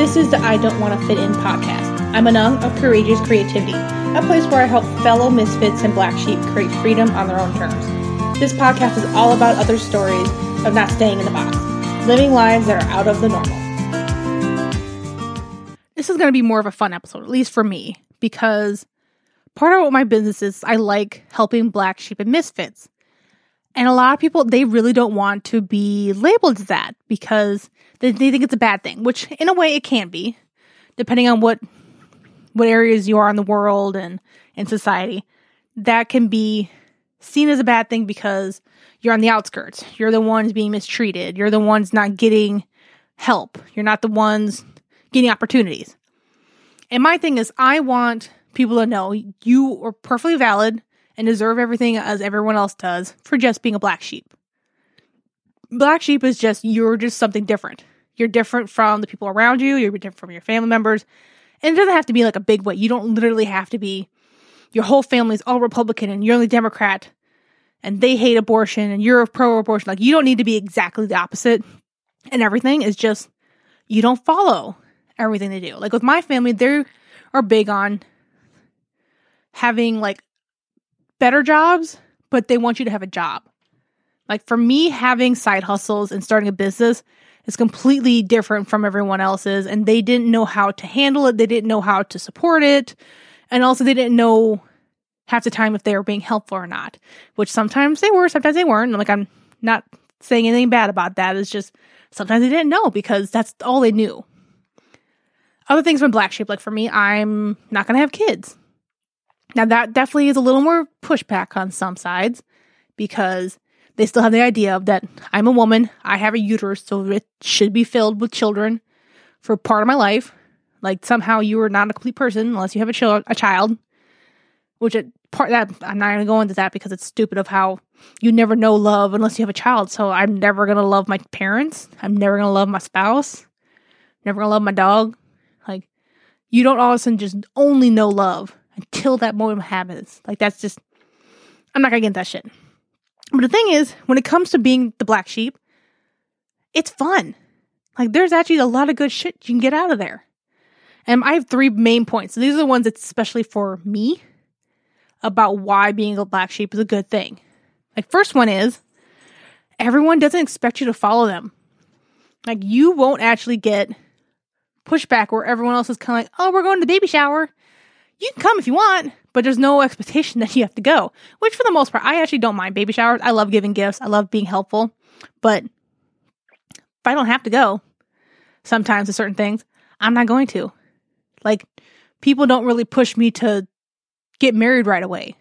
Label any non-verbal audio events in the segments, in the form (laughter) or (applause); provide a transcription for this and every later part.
This is the I Don't Want to Fit In podcast. I'm Anung of Courageous Creativity, a place where I help fellow misfits and black sheep create freedom on their own terms. This podcast is all about other stories of not staying in the box, living lives that are out of the normal. This is going to be more of a fun episode, at least for me, because part of what my business is, I like helping black sheep and misfits. And a lot of people, they really don't want to be labeled that because they, they think it's a bad thing, which in a way it can be, depending on what what areas you are in the world and in society. That can be seen as a bad thing because you're on the outskirts. You're the ones being mistreated. You're the ones not getting help. You're not the ones getting opportunities. And my thing is, I want people to know you are perfectly valid and deserve everything as everyone else does for just being a black sheep. Black sheep is just, you're just something different. You're different from the people around you. You're different from your family members. And it doesn't have to be like a big way. You don't literally have to be, your whole family's all Republican and you're only Democrat and they hate abortion and you're pro abortion. Like, you don't need to be exactly the opposite. And everything is just, you don't follow everything they do. Like with my family, they are big on having like better jobs, but they want you to have a job. Like for me, having side hustles and starting a business is completely different from everyone else's and they didn't know how to handle it. They didn't know how to support it. And also they didn't know half the time if they were being helpful or not which sometimes they were sometimes they weren't. Like i'm not saying anything bad about that. It's just sometimes they didn't know because that's all they knew. Other things from black sheep like for me i'm not going to have kids now that definitely is a little more pushback on some sides because they still have the idea of that I'm a woman, I have a uterus, so it should be filled with children for part of my life. Like somehow you are not a complete person unless you have a, child, a child. Which it part that I'm not gonna go into that because it's stupid of how you never know love unless you have a child. So I'm never gonna love my parents. I'm never gonna love my spouse. Never gonna love my dog. Like you don't all of a sudden just only know love until that moment happens. Like that's just I'm not gonna get that shit. But the thing is, when it comes to being the black sheep, it's fun. Like there's actually a lot of good shit you can get out of there. And I have three main points. So these are the ones that's especially for me about why being a black sheep is a good thing. Like first one is everyone doesn't expect you to follow them. Like you won't actually get pushback where everyone else is kind of like, "Oh, we're going to the baby shower." You can come if you want, but there's no expectation that you have to go, which for the most part, I actually don't mind baby showers. I love giving gifts. I love being helpful, but if I don't have to go sometimes to certain things, I'm not going to. Like people don't really push me to get married right away.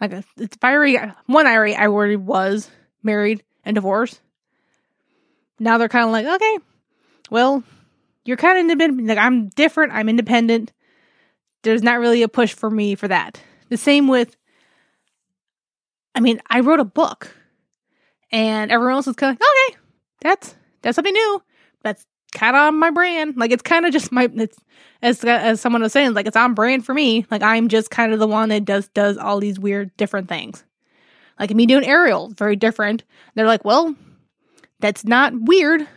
Like if I already, one I already, I already was married and divorced. Now they're kind of like, okay, well, you're kind of independent. Like I'm different. I'm independent there's not really a push for me for that. The same with, I mean, I wrote a book and everyone else was kind of like, okay, that's, that's something new. That's kind of on my brand. Like it's kind of just my, it's, as, as someone was saying, like it's on brand for me. Like I'm just kind of the one that does, does all these weird different things. Like me doing aerial, very different. They're like, well, that's not weird.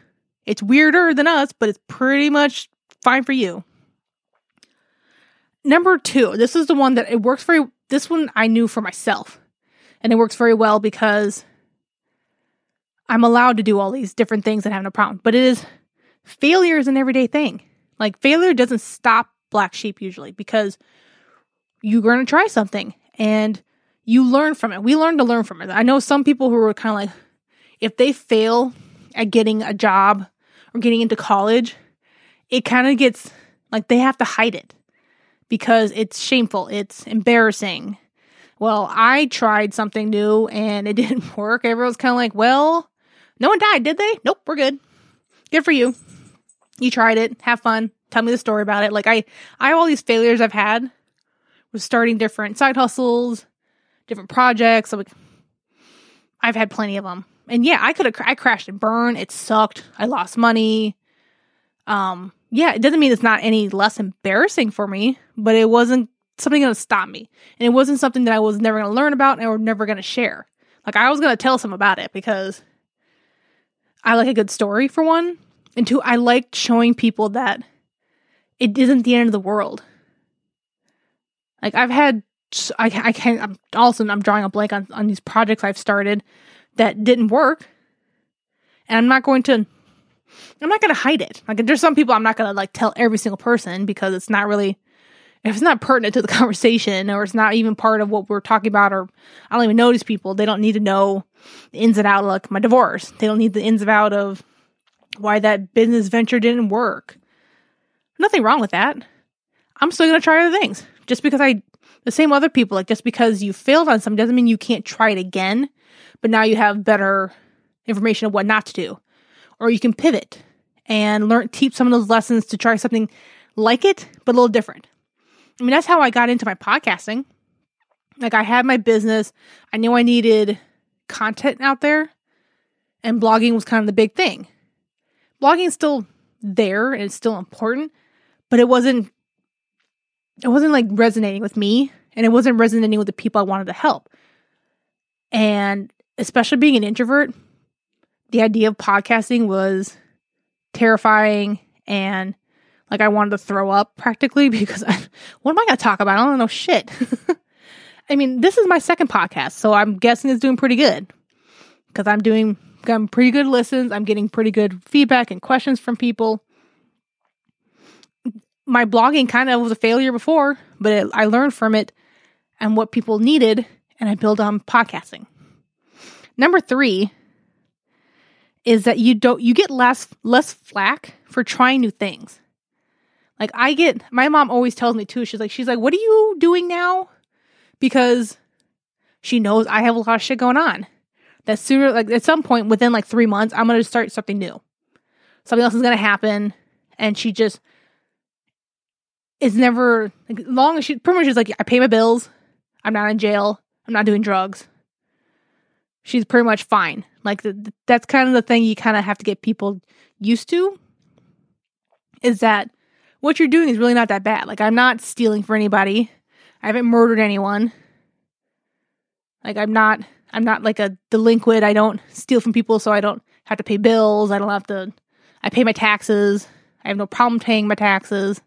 It's weirder than us, but it's pretty much fine for you. Number two, this is the one that it works very, this one I knew for myself. And it works very well because I'm allowed to do all these different things and have no problem. But it is, failure is an everyday thing. Like failure doesn't stop black sheep usually because you're going to try something and you learn from it. We learn to learn from it. I know some people who are kind of like, if they fail at getting a job or getting into college, it kind of gets like they have to hide it because it's shameful, it's embarrassing. Well, I tried something new and it (laughs) didn't work. Everyone's kind of like, well, no one died, did they? Nope, we're good. Good for you. You tried it. Have fun. Tell me the story about it. Like I, I have all these failures I've had with starting different side hustles, different projects. Like, I've had plenty of them. And yeah, I could have, I crashed and burned. It sucked. I lost money. Um, yeah, it doesn't mean it's not any less embarrassing for me, but it wasn't something going to stop me. And it wasn't something that I was never going to learn about and I was never going to share. Like I was going to tell some about it because I like a good story for one. And two, I liked showing people that it isn't the end of the world. Like I've had, I, I can't, I'm also, I'm drawing a blank on, on these projects I've started that didn't work. And I'm not going to, I'm not going to hide it. Like there's some people I'm not going to like tell every single person because it's not really, if it's not pertinent to the (laughs) conversation or it's not even part of what we're talking about or I don't even know these people, they don't need to know the ins and out of like my divorce. They don't need the ins and out of why that business venture didn't work. Nothing wrong with that. I'm still going to try other things. Just because I, the same other people, like just because you failed on something doesn't mean you can't try it again, but now you have better information of what not to do. Or you can pivot and learn, teach some of those lessons to try something like it, but a little different. I mean, that's how I got into my podcasting. Like, I had my business, I knew I needed content out there, and blogging was kind of the big thing. Blogging is still there and it's still important, but it wasn't it wasn't like resonating with me and it wasn't resonating with the people I wanted to help. And especially being an introvert, the idea of podcasting was terrifying and like I wanted to throw up practically (laughs) because I, what am I going to talk about? I don't know shit. (laughs) I mean, this is my second podcast, so I'm guessing it's doing pretty good because I'm doing I'm pretty good listens. I'm getting pretty good feedback and questions from people. My blogging kind of was a failure before, but it, I learned from it and what people needed, and I built on podcasting. Number three is that you don't you get less less flack for trying new things. Like I get my mom always tells me too, she's like, she's like, what are you doing now? Because she knows I have a lot of shit going on that sooner, like at some point within like three months, I'm to start something new. Something else is to happen. And she just is never, like, long as she pretty much is like, I pay my bills. I'm not in jail. I'm not doing drugs. She's pretty much fine. Like, the, that's kind of the thing you kind of have to get people used to is that what you're doing is really not that bad. Like, I'm not stealing for anybody. I haven't murdered anyone. Like, I'm not I'm not like a delinquent. I don't steal from people, so I don't have to pay bills. I don't have to. I pay my taxes. I have no problem paying my taxes.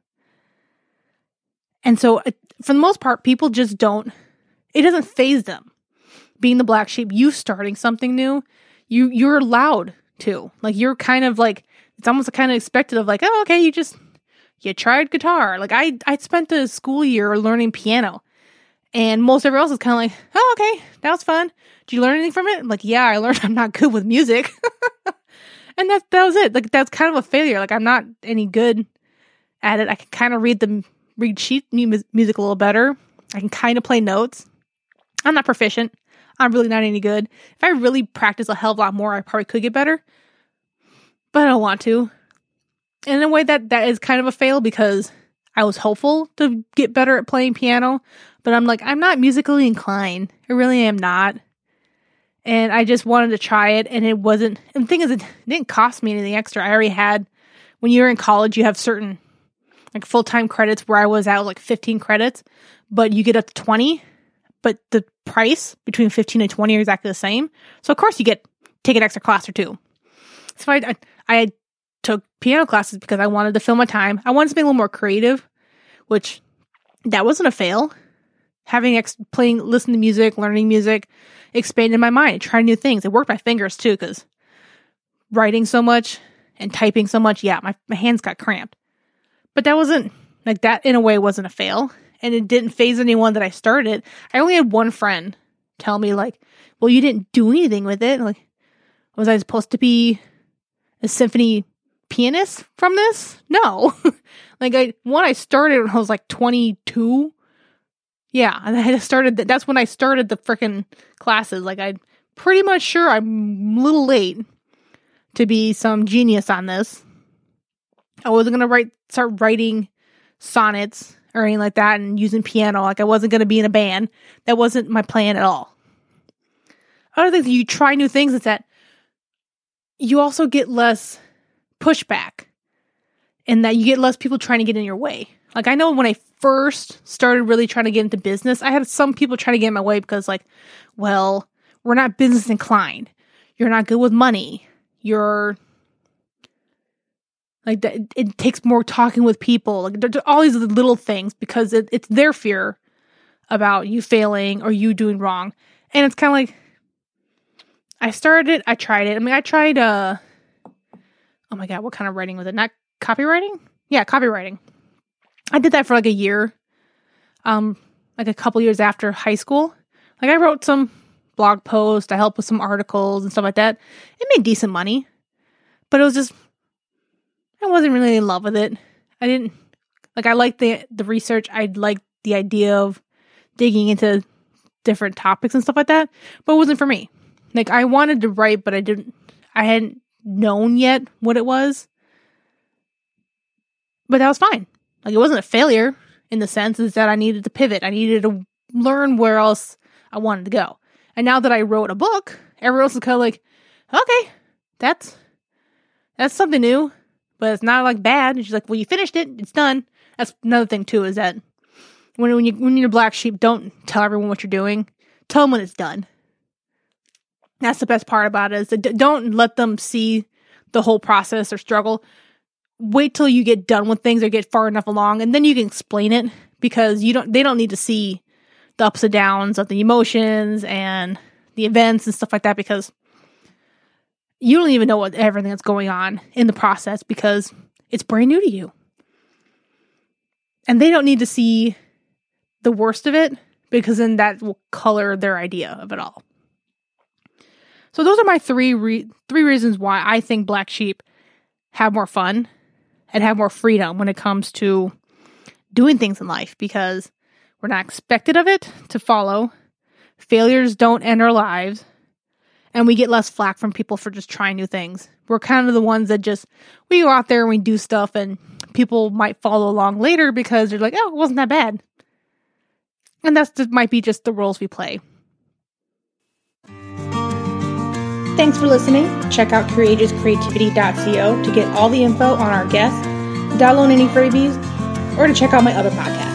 And so, for the most part, people just don't. It doesn't phase them. Being the black sheep, you starting something new, you you're allowed to. Like you're kind of like it's almost kind of expected of like, oh, okay, you just you tried guitar. Like I I spent a school year learning piano. And most everyone else is kind of like, oh, okay, that was fun. Did you learn anything from it? I'm like, yeah, I learned (laughs) I'm not good with music. (laughs) and that, that was it. Like, that's kind of a failure. Like, I'm not any good at it. I can kind of read the read sheet music a little better. I can kind of play notes. I'm not proficient. I'm really not any good. If I really practice a hell of a lot more, I probably could get better. But I don't want to. And in a way that that is kind of a fail because I was hopeful to get better at playing piano, but I'm like, I'm not musically inclined. I really am not. And I just wanted to try it, and it wasn't. And the thing is, it didn't cost me anything extra. I already had, when you're in college, you have certain like full time credits where I was at like 15 credits, but you get up to 20. But the price between 15 and 20 are exactly the same. So, of course, you get take an extra class or two. So, I, I took piano classes because I wanted to fill my time. I wanted to be a little more creative, which that wasn't a fail having ex- playing, listening to music, learning music, expanded my mind, trying new things. It worked my fingers too, because writing so much and typing so much, yeah, my, my hands got cramped. But that wasn't like that in a way wasn't a fail. And it didn't phase anyone that I started. I only had one friend tell me, like, well, you didn't do anything with it. Like, was I supposed to be a symphony pianist from this? No. (laughs) like I one I started when I was like 22 yeah, and I started. That's when I started the freaking classes. Like I'm pretty much sure I'm a little late to be some genius on this. I wasn't gonna write start writing sonnets or anything like that and using piano. Like I wasn't gonna be in a band. That wasn't my plan at all. Other things you try new things is that you also get less pushback and that you get less people trying to get in your way. Like I know when I first started really trying to get into business, I had some people trying to get in my way because like, well, we're not business inclined. You're not good with money. You're Like that, it takes more talking with people, like all these little things because it, it's their fear about you failing or you doing wrong, and it's kind of like I started it, I tried it. I mean, I tried. uh Oh my god, what kind of writing was it? Not copywriting? Yeah, copywriting. I did that for like a year, um, like a couple years after high school. Like I wrote some blog posts, I helped with some articles and stuff like that. It made decent money, but it was just I wasn't really in love with it. I didn't like I liked the the research. I liked the idea of digging into different topics and stuff like that, but it wasn't for me. Like I wanted to write, but I didn't I hadn't known yet what it was. But that was fine. Like it wasn't a failure in the sense is that I needed to pivot. I needed to learn where else I wanted to go. And now that I wrote a book, everyone else is kind of like, okay, that's that's something new, but it's not like bad. And she's like, well, you finished it, it's done. That's another thing too is that when when you when you're black sheep, don't tell everyone what you're doing. Tell them when it's done. That's the best part about it is that don't let them see the whole process or struggle. Wait till you get done with things or get far enough along, and then you can explain it because you don't. They don't need to see the ups and downs of the emotions and the events and stuff like that because you don't even know what everything that's going on in the process because it's brand new to you. And they don't need to see the worst of it because then that will color their idea of it all. So those are my three re- three reasons why I think black sheep have more fun and have more freedom when it comes to doing things in life because we're not expected of it to follow. Failures don't end our lives. And we get less flack from people for just trying new things. We're kind of the ones that just, we go out there and we do stuff and people might follow along later because they're like, oh, it wasn't that bad. And that's just might be just the roles we play. Thanks for listening. Check out courageouscreativity.co to get all the info on our guests, download any freebies, or to check out my other podcasts.